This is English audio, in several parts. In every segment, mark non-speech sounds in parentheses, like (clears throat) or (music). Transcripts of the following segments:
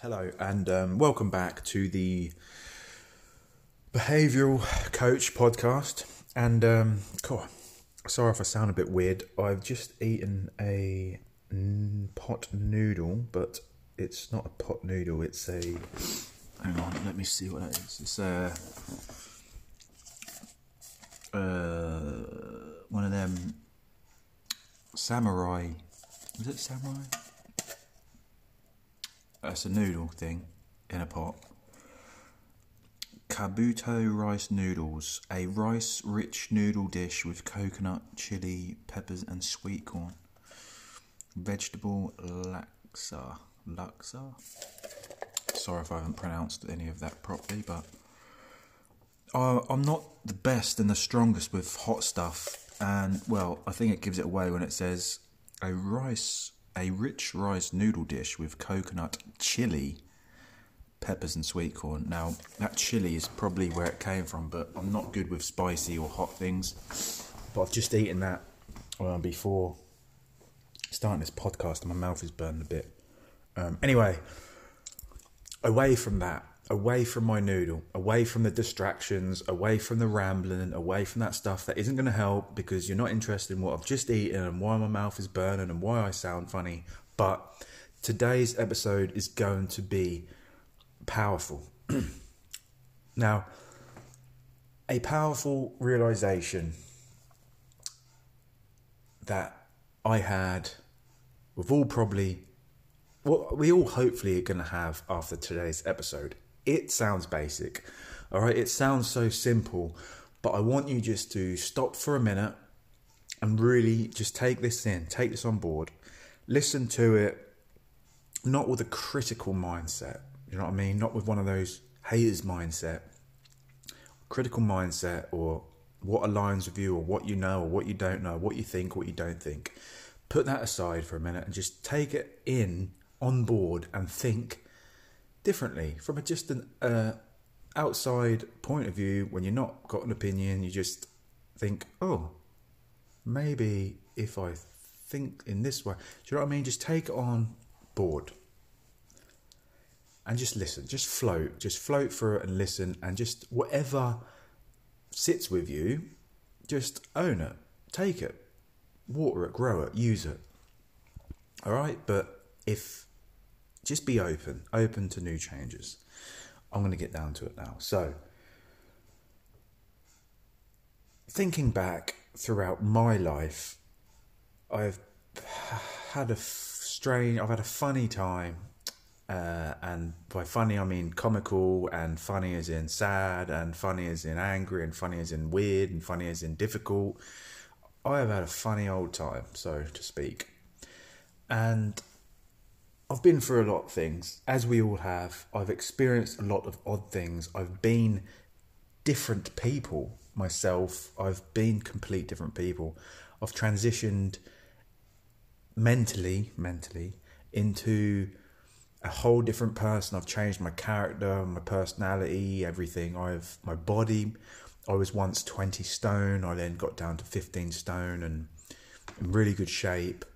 Hello, and um, welcome back to the Behavioral Coach podcast. And, um, cool, sorry if I sound a bit weird. I've just eaten a pot noodle, but it's not a pot noodle, it's a. Hang on, let me see what that is. It's a. Uh, one of them samurai. Is it samurai? That's a noodle thing in a pot. Kabuto rice noodles, a rice rich noodle dish with coconut, chili, peppers, and sweet corn. Vegetable laksa. Laksa? Sorry if I haven't pronounced any of that properly, but uh, I'm not the best and the strongest with hot stuff, and well, I think it gives it away when it says a rice, a rich rice noodle dish with coconut, chili, peppers, and sweet corn. Now, that chili is probably where it came from, but I'm not good with spicy or hot things. But I've just eaten that uh, before starting this podcast, and my mouth is burning a bit. Um, anyway, away from that, away from my noodle, away from the distractions, away from the rambling, away from that stuff that isn't going to help because you're not interested in what I've just eaten and why my mouth is burning and why I sound funny. But today's episode is going to be powerful. (clears throat) now, a powerful realization that I had, we've all probably, well, we all hopefully are going to have after today's episode. It sounds basic, all right? It sounds so simple, but I want you just to stop for a minute and really just take this in, take this on board, listen to it, not with a critical mindset, you know what I mean? Not with one of those haters mindset, critical mindset, or what aligns with you, or what you know, or what you don't know, what you think, what you don't think. Put that aside for a minute and just take it in on board and think differently from a just an uh, outside point of view. When you're not got an opinion, you just think, oh, maybe if I think in this way, do you know what I mean? Just take on board and just listen, just float, just float through it and listen, and just whatever sits with you, just own it, take it, water it, grow it, use it. All right, but if just be open, open to new changes. I'm going to get down to it now. So, thinking back throughout my life, I've had a strange, I've had a funny time uh, and by funny I mean comical, and funny as in sad, and funny as in angry, and funny as in weird, and funny as in difficult. I have had a funny old time, so to speak. And I've been through a lot of things, as we all have. I've experienced a lot of odd things. I've been different people myself. I've been complete different people. I've transitioned mentally, mentally into a whole different person. I've changed my character, my personality, everything. I've my body. I was once twenty stone. I then got down to fifteen stone and in really good shape.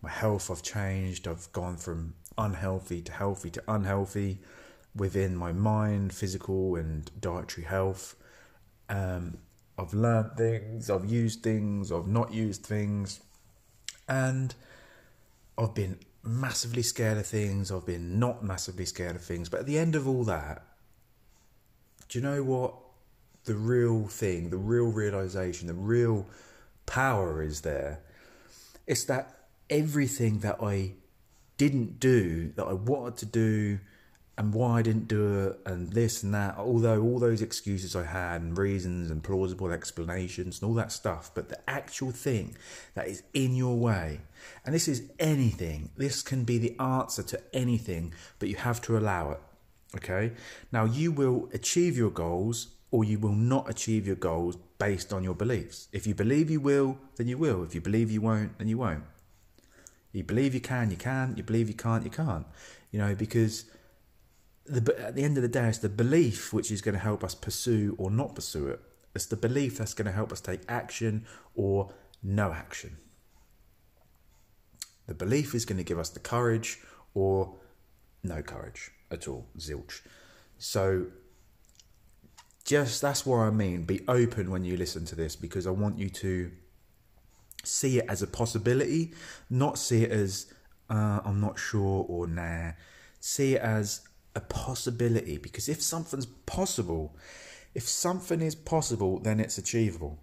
My health I've changed. I've gone from unhealthy to healthy to unhealthy within my mind, physical and dietary health. Um, I've learned things. I've used things. I've not used things, and I've been massively scared of things. I've been not massively scared of things. But at the end of all that, do you know what? The real thing, the real realization, the real power is there. It's that everything that I didn't do, that I wanted to do, and why I didn't do it, and this and that, although all those excuses I had, and reasons, and plausible explanations, and all that stuff, but the actual thing that is in your way, and this is anything, this can be the answer to anything, but you have to allow it. Okay? Now, you will achieve your goals or you will not achieve your goals based on your beliefs. If you believe you will, then you will. If you believe you won't, then you won't. You believe you can, you can. You believe you can't, you can't. You know, because the, at the end of the day, it's the belief which is going to help us pursue or not pursue it. It's the belief that's going to help us take action or no action. The belief is going to give us the courage or no courage. at all. Zilch. So just that's what I mean. Be open when you listen to this because I want you to see it as a possibility, not see it as uh, I'm not sure or nah. See it as a possibility because if something's possible, if something is possible, then it's achievable.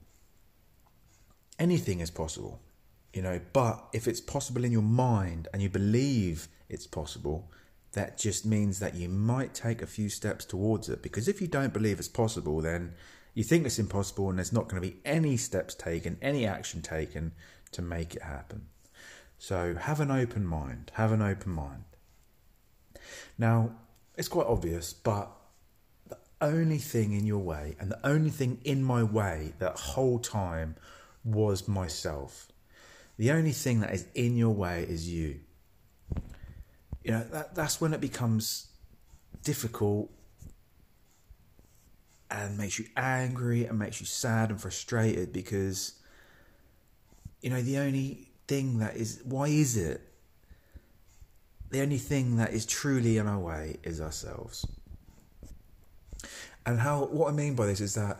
Anything is possible, you know, but if it's possible in your mind and you believe it's possible, that just means that you might take a few steps towards it. Because if you don't believe it's possible, then you think it's impossible and there's not going to be any steps taken, any action taken to make it happen. So have an open mind. Have an open mind. Now, it's quite obvious, but the only thing in your way and the only thing in my way that whole time was myself. The only thing that is in your way is you you know that that's when it becomes difficult and makes you angry and makes you sad and frustrated because you know the only thing that is why is it? The only thing that is truly in our way is ourselves. And how what i mean by this is that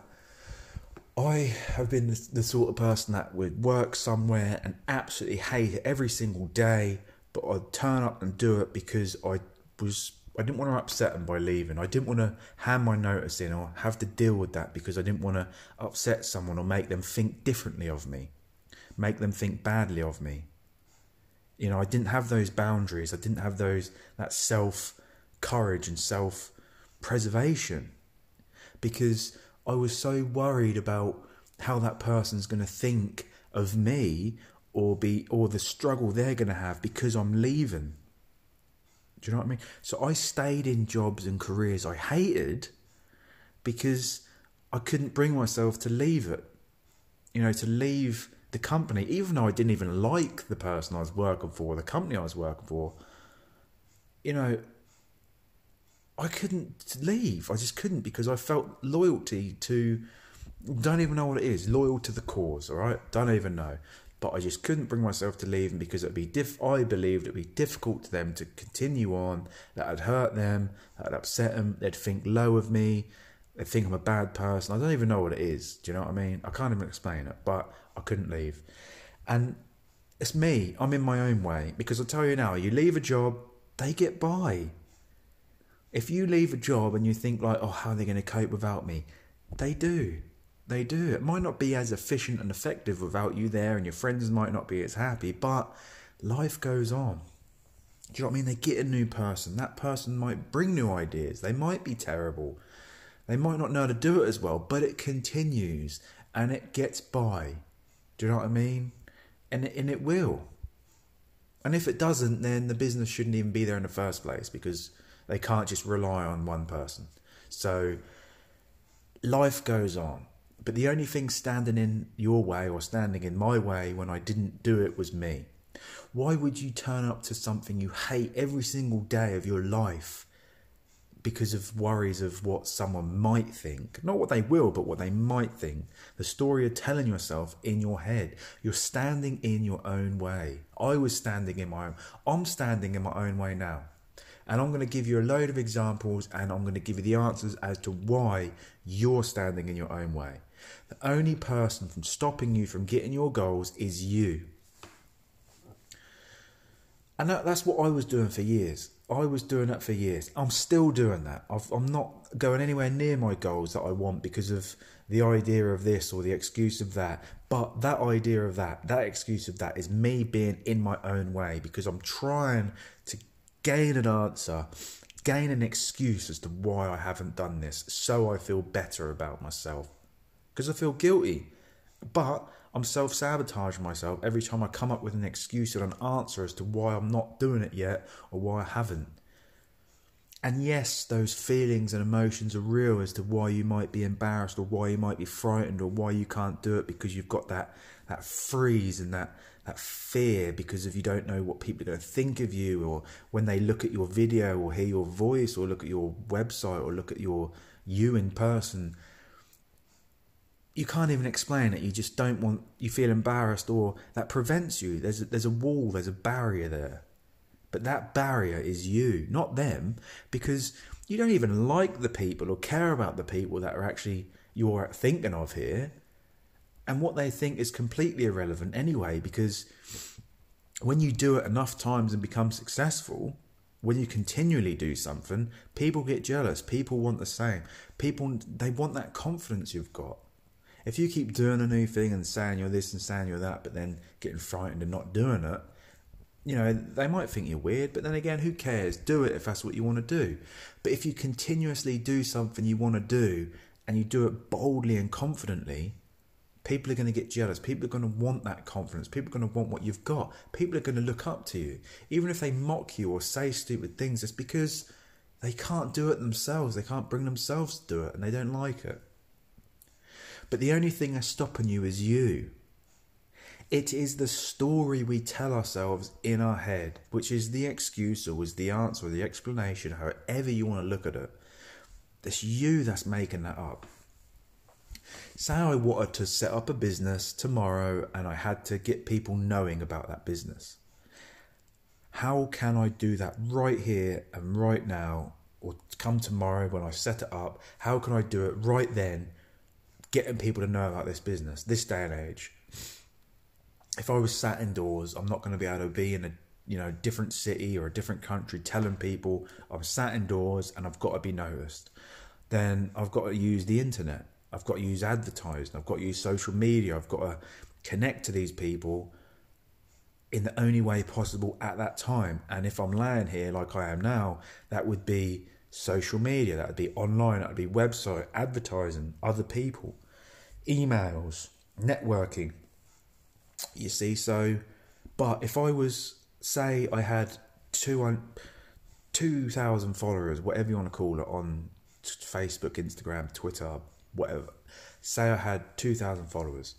I have been the, sort of person that would work somewhere and absolutely hate it every single day but I'd turn up and do it because I was I didn't want to upset them by leaving. I didn't want to hand my notice in or have to deal with that because I didn't want to upset someone or make them think differently of me, make them think badly of me. You know, I didn't have those boundaries. I didn't have those that self courage and self preservation because I was so worried about how that person's going to think of me or be or the struggle they're going to have because I'm leaving. Do you know what I mean? So I stayed in jobs and careers I hated because I couldn't bring myself to leave it. You know, to leave the company, even though I didn't even like the person I was working for, the company I was working for. You know, I couldn't leave. I just couldn't because I felt loyalty to. Don't even know what it is. Loyal to the cause. All right. Don't even know but I just couldn't bring myself to leave them because it'd be diff- I believed it'd be difficult to them to continue on. That would hurt them. That would upset them. They'd think low of me. They'd think I'm a bad person. I don't even know what it is. Do you know what I mean? I can't even explain it, but I couldn't leave. And it's me. I'm in my own way because I tell you now, you leave a job, they get by. If you leave a job and you think like, oh, how are they going to cope without me? They do. They do. It might not be as efficient and effective without you there, and your friends might not be as happy, but life goes on. Do you know what I mean? They get a new person. That person might bring new ideas. They might be terrible. They might not know how to do it as well, but it continues and it gets by. Do you know what I mean? And it, and it will. And if it doesn't, then the business shouldn't even be there in the first place because they can't just rely on one person. So life goes on. But the only thing standing in your way or standing in my way when I didn't do it was me. Why would you turn up to something you hate every single day of your life because of worries of what someone might think? Not what they will, but what they might think. The story you're telling yourself in your head. You're standing in your own way. I was standing in my own. I'm standing in my own way now. And I'm going to give you a load of examples and I'm going to give you the answers as to why you're standing in your own way. The only person from stopping you from getting your goals is you. And that, that's what I was doing for years. I was doing that for years. I'm still doing that. i am not going anywhere near my goals that I want because of the idea of this or the excuse of that. But that idea of that, that excuse of that, is me being in my own way because I'm trying to gain an answer, gain an excuse as to why I haven't done this so I feel better about myself because I feel guilty. But I'm self sabotaging myself every time I come up with an excuse or an answer as to why I'm not doing it yet or why I haven't. And yes, those feelings and emotions are real as to why you might be embarrassed or why you might be frightened or why you can't do it because you've got that, that freeze and that, that fear because if you don't know what people are going to think of you or when they look at your video or hear your voice or look at your website or look at your you in person you can't even explain it. You just don't want. You feel embarrassed, or that prevents you. There's a, there's a wall. There's a barrier there But that barrier is you, not them, because you don't even like the people or care about the people that are actually you're thinking of here. And what they think is completely irrelevant anyway, because when you do it enough times and become successful, when you continually do something, people get jealous. People want the same. People, they want that confidence you've got. If you keep doing a new thing and saying you're this and saying you're that, but then getting frightened and not doing it, you know, they might think you're weird, but then again, who cares? Do it if that's what you want to do. But if you continuously do something you want to do and you do it boldly and confidently, people are going to get jealous. People are going to want that confidence. People are going to want what you've got. People are going to look up to you. Even if they mock you or say stupid things, it's because they can't do it themselves. They can't bring themselves to do it and they don't like it. But the only thing that's stopping you is you. It is the story we tell ourselves in our head, which is the excuse or is the answer or the explanation, however you want to look at it. It's you that's making that up. Say I wanted to set up a business tomorrow and I had to get people knowing about that business. How can I do that right here and right now, or come tomorrow when I set it up? How can I do it right then, getting people to know about this business, this day and age? if I was sat indoors, I'm not going to be able to be in a you know different city or a different country telling people I'm sat indoors and I've got to be noticed. Then I've got to use the internet. I've got to use advertising. I've got to use social media. I've got to connect to these people in the only way possible at that time. And if I'm laying here like I am now, that would be social media, that would be online, that would be website, advertising, other people, emails, networking. You see, so, but if I was, say, I had 2,000 followers, whatever you want to call it, on Facebook, Instagram, Twitter, whatever, say I had 2,000 followers,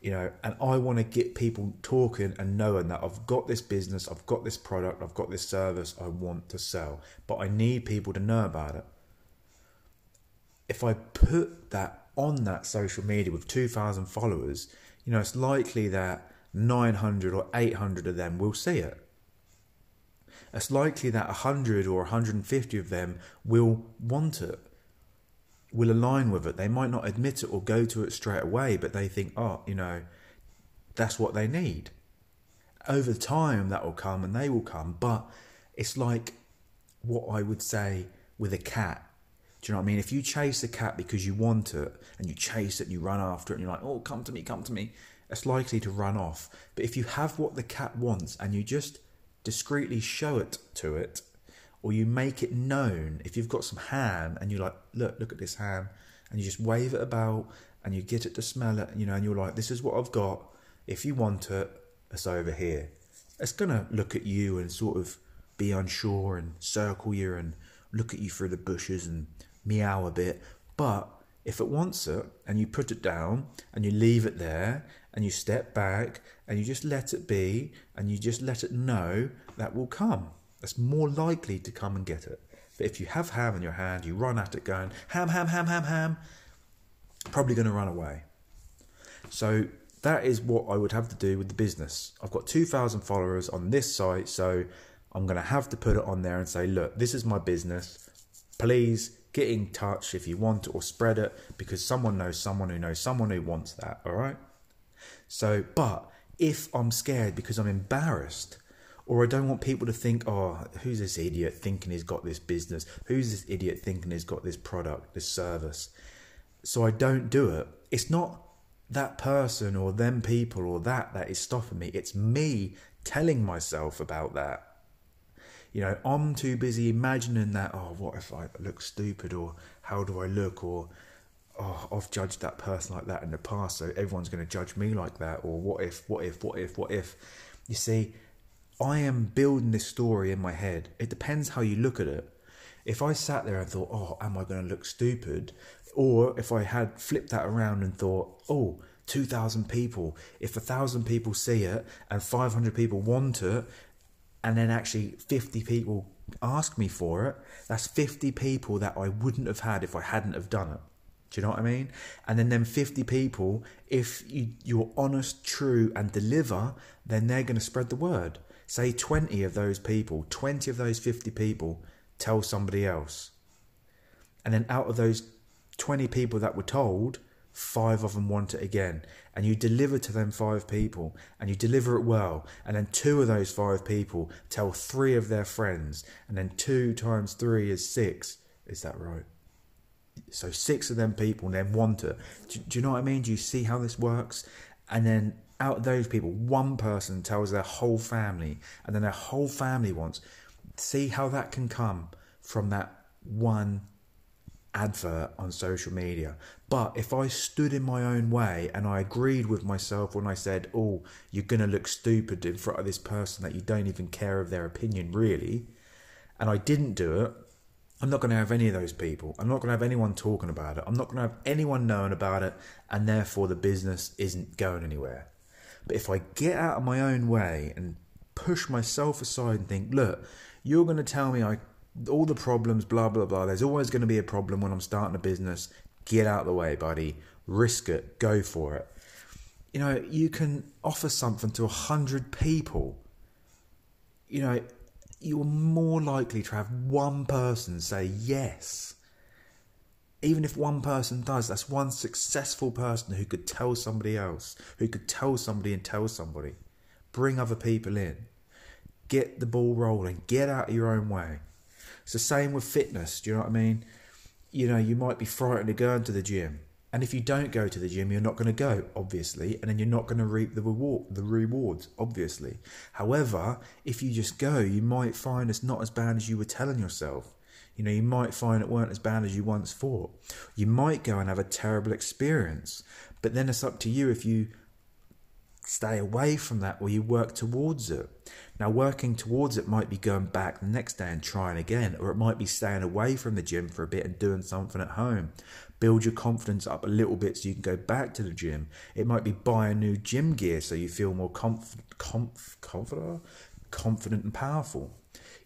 you know, and I want to get people talking and knowing that I've got this business, I've got this product, I've got this service I want to sell, but I need people to know about it. If I put that on that social media with 2,000 followers, you know, it's likely that 900 or 800 of them will see it. It's likely that 100 or 150 of them will want it, will align with it. They might not admit it or go to it straight away, but they think, oh, you know, that's what they need. Over time, that will come and they will come, but it's like what I would say with a cat. Do you know what I mean? If you chase a cat because you want it and you chase it and you run after it and you're like, oh, come to me, come to me, it's likely to run off. But if you have what the cat wants and you just discreetly show it to it, or you make it known, if you've got some ham and you're like, look, look at this ham, and you just wave it about and you get it to smell it, you know, and you're like, this is what I've got. If you want it, it's over here. It's to look at you and sort of be unsure and circle you and look at you through the bushes and meow a bit. But if it wants it and you put it down and you leave it there and you step back and you just let it be and you just let it know that will come. It's more likely to come and get it. But if you have ham in your hand, you run at it going, ham, ham, ham, ham, ham, probably going to run away. So that is what I would have to do with the business. I've got 2,000 followers on this site, so I'm going to have to put it on there and say, look, this is my business. Please get in touch if you want or spread it because someone knows someone who knows someone who wants that, all right? So, but if I'm scared because I'm embarrassed, or I don't want people to think, oh, who's this idiot thinking he's got this business? Who's this idiot thinking he's got this product, this service? So I don't do it. It's not that person or them people or that that is stopping me. It's me telling myself about that. You know, I'm too busy imagining that, oh, what if I look stupid or how do I look or oh, I've judged that person like that in the past, so everyone's going to judge me like that or what if, what if, what if, what if. You see, I am building this story in my head. It depends how you look at it. If I sat there and thought, oh, am I going to look stupid? Or if I had flipped that around and thought, oh, 2,000 people, if a 1,000 people see it and 500 people want it, and then actually 50 people ask me for it, that's 50 people that I wouldn't have had if I hadn't have done it. Do you know what I mean? And then them 50 people, if you, you're honest, true, and deliver, then they're going to spread the word. Say 20 of those people, 20 of those 50 people tell somebody else. And then out of those 20 people that were told, five of them want it again. And you deliver to them five people and you deliver it well. And then two of those five people tell three of their friends. And then two times three is six. Is that right? So six of them people then want it. Do, do you know what I mean? Do you see how this works? And then out of those people, one person tells their whole family, and then their whole family wants. See how that can come from that one advert on social media. But if I stood in my own way and I agreed with myself when I said, Oh, you're going to look stupid in front of this person that you don't even care of their opinion, really, and I didn't do it, I'm not going to have any of those people. I'm not going to have anyone talking about it. I'm not going to have anyone knowing about it, and therefore the business isn't going anywhere. But if I get out of my own way and push myself aside and think, look, you're going to tell me I all the problems, blah blah blah. There's always going to be a problem when I'm starting a business. Get out of the way, buddy. Risk it. Go for it. You know, you can offer something to a hundred people. You know, you're more likely to have one person say yes. Even if one person does, that's one successful person who could tell somebody else, who could tell somebody and tell somebody. Bring other people in. Get the ball rolling. Get out of your own way. It's the same with fitness. Do you know what I mean? You know, you might be frightened to go into the gym. And if you don't go to the gym, you're not going to go, obviously, and then you're not going to reap the reward, the rewards, obviously. However, if you just go, you might find it's not as bad as you were telling yourself. You know, you might find it weren't as bad as you once thought. You might go and have a terrible experience, but then it's up to you if you stay away from that or you work towards it. Now, working towards it might be going back the next day and trying again, or it might be staying away from the gym for a bit and doing something at home. Build your confidence up a little bit so you can go back to the gym. It might be buy a new gym gear so you feel more conf- conf- confident, confident and powerful.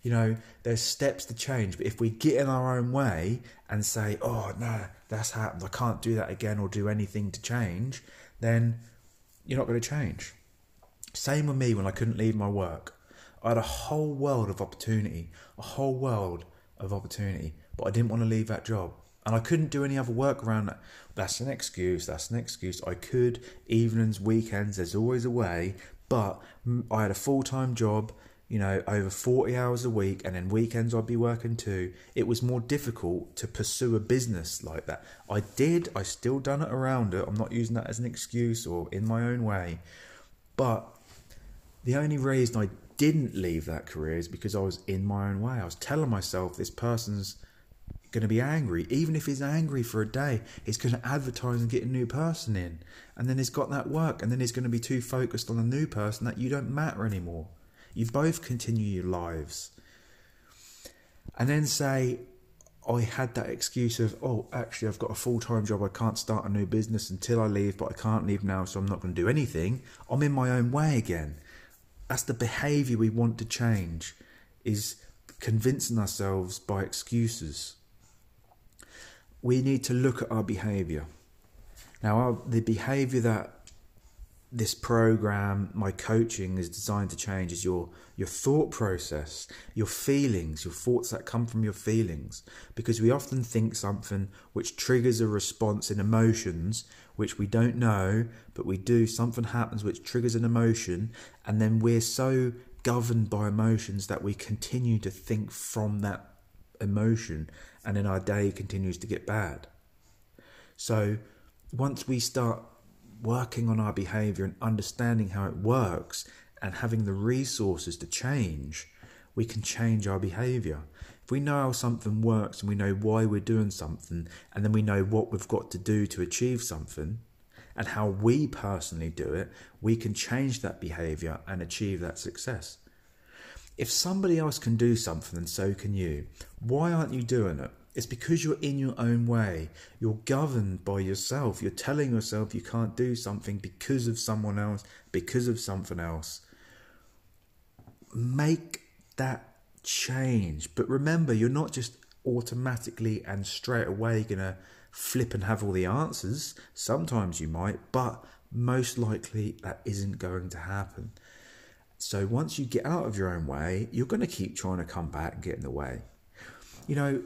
You know, there's steps to change, but if we get in our own way and say, "Oh no, that's happened. I can't do that again or do anything to change," then you're not going to change. Same with me when I couldn't leave my work. I had a whole world of opportunity, a whole world of opportunity, but I didn't want to leave that job. And I couldn't do any other work around that. That's an excuse. That's an excuse. I could, evenings, weekends, there's always a way. But I had a full time job, you know, over 40 hours a week, and then weekends I'd be working too. It was more difficult to pursue a business like that. I did, I still done it around it. I'm not using that as an excuse or in my own way. But the only reason I didn't leave that career is because I was in my own way. I was telling myself this person's going to be angry. Even if he's angry for a day, he's going to advertise and get a new person in. And then he's got that work. And then he's going to be too focused on a new person that you don't matter anymore. You both continue your lives. And then say, I had that excuse of, oh, actually, I've got a full time job. I can't start a new business until I leave, but I can't leave now, so I'm not going to do anything. I'm in my own way again that's the behavior we want to change is convincing ourselves by excuses we need to look at our behavior now our, the behavior that this program, my coaching is designed to change is your your thought process, your feelings, your thoughts that come from your feelings. Because we often think something which triggers a response in emotions, which we don't know, but we do. Something happens which triggers an emotion, and then we're so governed by emotions that we continue to think from that emotion, and then our day continues to get bad. So once we start working on our behavior and understanding how it works and having the resources to change, we can change our behavior. If we know how something works and we know why we're doing something, and then we know what we've got to do to achieve something, and how we personally do it, we can change that behavior and achieve that success. If somebody else can do something, and so can you. Why aren't you doing it? It's because you're in your own way. You're governed by yourself. You're telling yourself you can't do something because of someone else, because of something else. Make that change. But remember, you're not just automatically and straight away going to flip and have all the answers. Sometimes you might, but most likely that isn't going to happen. So once you get out of your own way, you're going to keep trying to come back and get in the way. You know,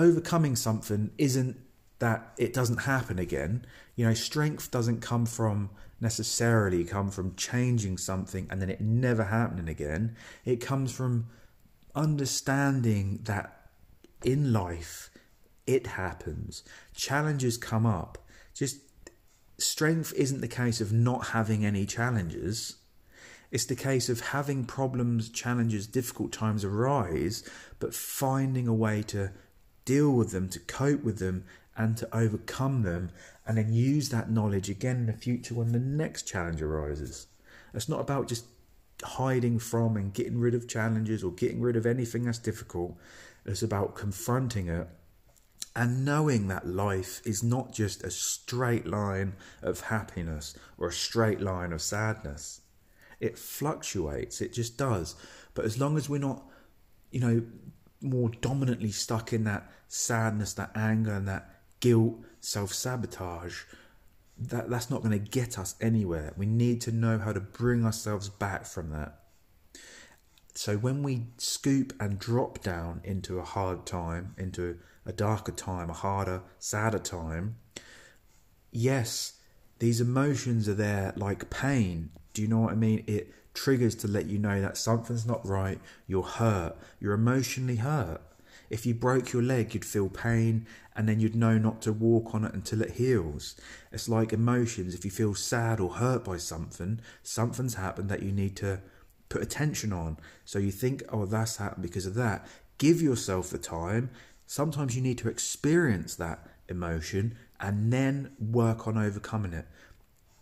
overcoming something isn't that it doesn't happen again. You know, strength doesn't come from necessarily come from changing something and then it never happening again. It comes from understanding that in life it happens. Challenges come up. Just strength isn't the case of not having any challenges. It's the case of having problems, challenges, difficult times arise, but finding a way to deal with them, to cope with them, and to overcome them, and then use that knowledge again in the future when the next challenge arises. It's not about just hiding from and getting rid of challenges or getting rid of anything that's difficult. It's about confronting it and knowing that life is not just a straight line of happiness or a straight line of sadness. It fluctuates, it just does. But as long as we're not, you know, more dominantly stuck in that sadness, that anger, and that guilt, self sabotage, that, that's not going to get us anywhere. We need to know how to bring ourselves back from that. So when we scoop and drop down into a hard time, into a darker time, a harder, sadder time, yes, these emotions are there like pain. Do you know what I mean? It triggers to let you know that something's not right, you're hurt, you're emotionally hurt. If you broke your leg, you'd feel pain and then you'd know not to walk on it until it heals. It's like emotions. If you feel sad or hurt by something, something's happened that you need to put attention on. So you think, oh, that's happened because of that. Give yourself the time. Sometimes you need to experience that emotion and then work on overcoming it.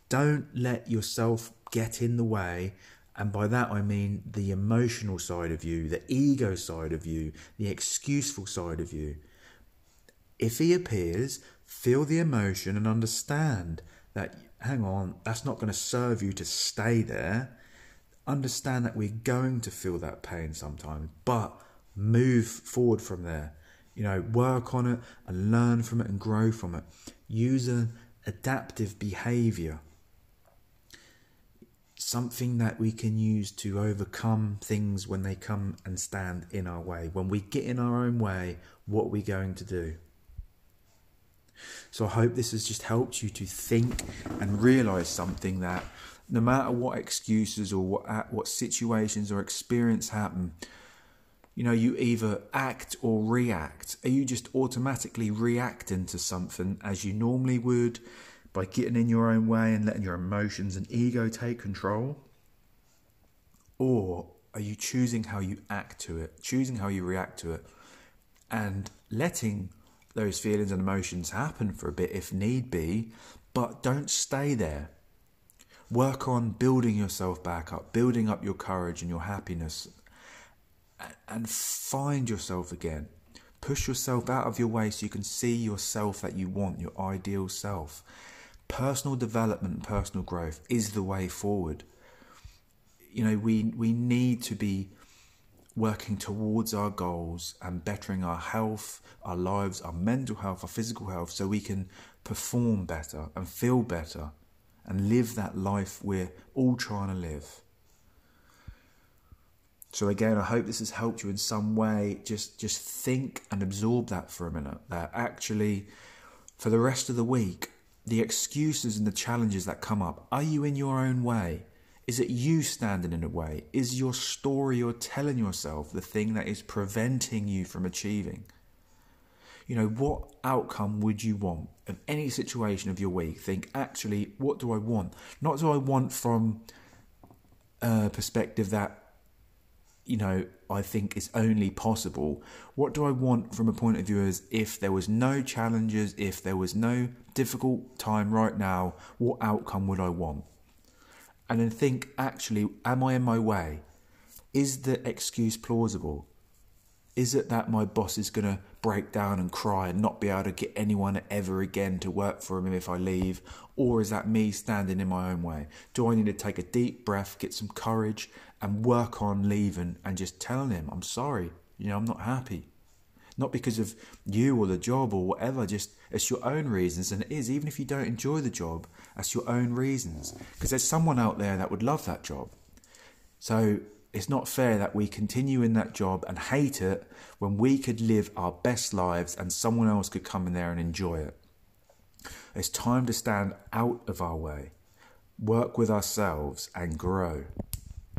Don't let yourself get in the way and by that I mean the emotional side of you, the ego side of you, the excuseful side of you. If he appears, feel the emotion and understand that, hang on, that's not going to serve you to stay there. Understand that we're going to feel that pain sometimes, but move forward from there. You know, work on it and learn from it and grow from it. Use an adaptive behavior something that we can use to overcome things when they come and stand in our way. When we get in our own way, what are we going to do? So I hope this has just helped you to think and realize something that no matter what excuses or what what situations or experience happen, you know, you either act or react. Are you just automatically reacting to something as you normally would? By getting in your own way and letting your emotions and ego take control? Or are you choosing how you act to it, choosing how you react to it, and letting those feelings and emotions happen for a bit if need be, but don't stay there? Work on building yourself back up, building up your courage and your happiness, and find yourself again. Push yourself out of your way so you can see yourself that you want, your ideal self personal development personal growth is the way forward. You know, we we need to be working towards our goals and bettering our health, our lives, our mental health, our physical health, so we can perform better and feel better and live that life we're all trying to live. So again, I hope this has helped you in some way. Just just think and absorb that for a minute. That actually, for the rest of the week, the excuses and the challenges that come up, are you in your own way? Is it you standing in a way? Is your story you're telling yourself the thing that is preventing you from achieving? You know, what outcome would you want of any situation of your week? Think, actually, what do I want? Not do I want from a perspective that you know, I think is only possible. What do I want from a point of view as if there was no challenges, if there was no difficult time right now, what outcome would I want? And then think, actually, am I in my way? Is the excuse plausible? Is it that my boss is going to break down and cry and not be able to get anyone ever again to work for him if I leave? Or is that me standing in my own way? Do I need to take a deep breath, get some courage, and work on leaving and just telling him, I'm sorry, you know, I'm not happy? Not because of you or the job or whatever, just it's your own reasons. And it is, even if you don't enjoy the job, that's your own reasons. Because there's someone out there that would love that job So it's not fair that we continue in that job and hate it when we could live our best lives and someone else could come in there and enjoy it. It's time to stand out of our way, work with ourselves, and grow.